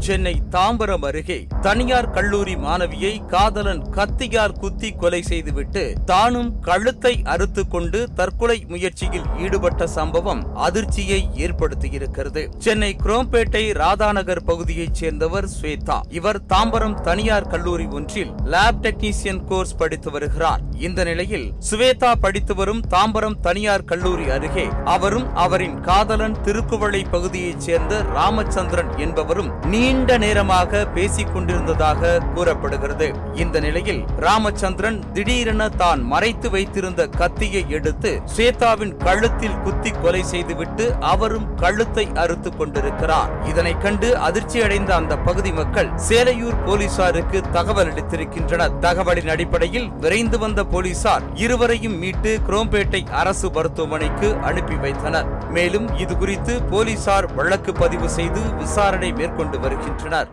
சென்னை தாம்பரம் அருகே தனியார் கல்லூரி மாணவியை காதலன் கத்தியால் குத்தி கொலை செய்துவிட்டு தானும் கழுத்தை அறுத்து கொண்டு தற்கொலை முயற்சியில் ஈடுபட்ட சம்பவம் அதிர்ச்சியை ஏற்படுத்தியிருக்கிறது. சென்னை குரோம்பேட்டை ராதாநகர் பகுதியைச் சேர்ந்தவர் ஸ்வேதா. இவர் தாம்பரம் தனியார் கல்லூரி ஒன்றில் லேப் டெக்னீசியன் கோர்ஸ் படித்து வருகிறார். இந்த நிலையில் சுவேதா படித்து வரும் தாம்பரம் தனியார் கல்லூரி அருகே அவரும் அவரின் காதலன் திருக்குவளை பகுதியைச் சேர்ந்த ராமச்சந்திரன் என்பவரும் நீண்ட நேரமாக பேசிக் கொண்டிருந்ததாக கூறப்படுகிறது. இந்த நிலையில் ராமச்சந்திரன் திடீரென தான் மறைத்து வைத்திருந்த கத்தியை எடுத்து ஸ்வேதாவின் கழுத்தில் குத்தி கொலை செய்துவிட்டு அவரும் கழுத்தை அறுத்து கொண்டிருக்கிறார். இதனை கண்டு அதிர்ச்சியடைந்த அந்த பகுதி மக்கள் சேலையூர் போலீசாருக்கு தகவல் அளித்திருக்கின்றனர். தகவலின் அடிப்படையில் விரைந்து வந்த போலீசார் இருவரையும் மீட்டு குரோம்பேட்டை அரசு மருத்துவமனைக்கு அனுப்பி வைத்தனர். மேலும் இதுகுறித்து போலீசார் வழக்கு பதிவு செய்து விசாரணை மேற்கொண்டு வருகின்றனர்.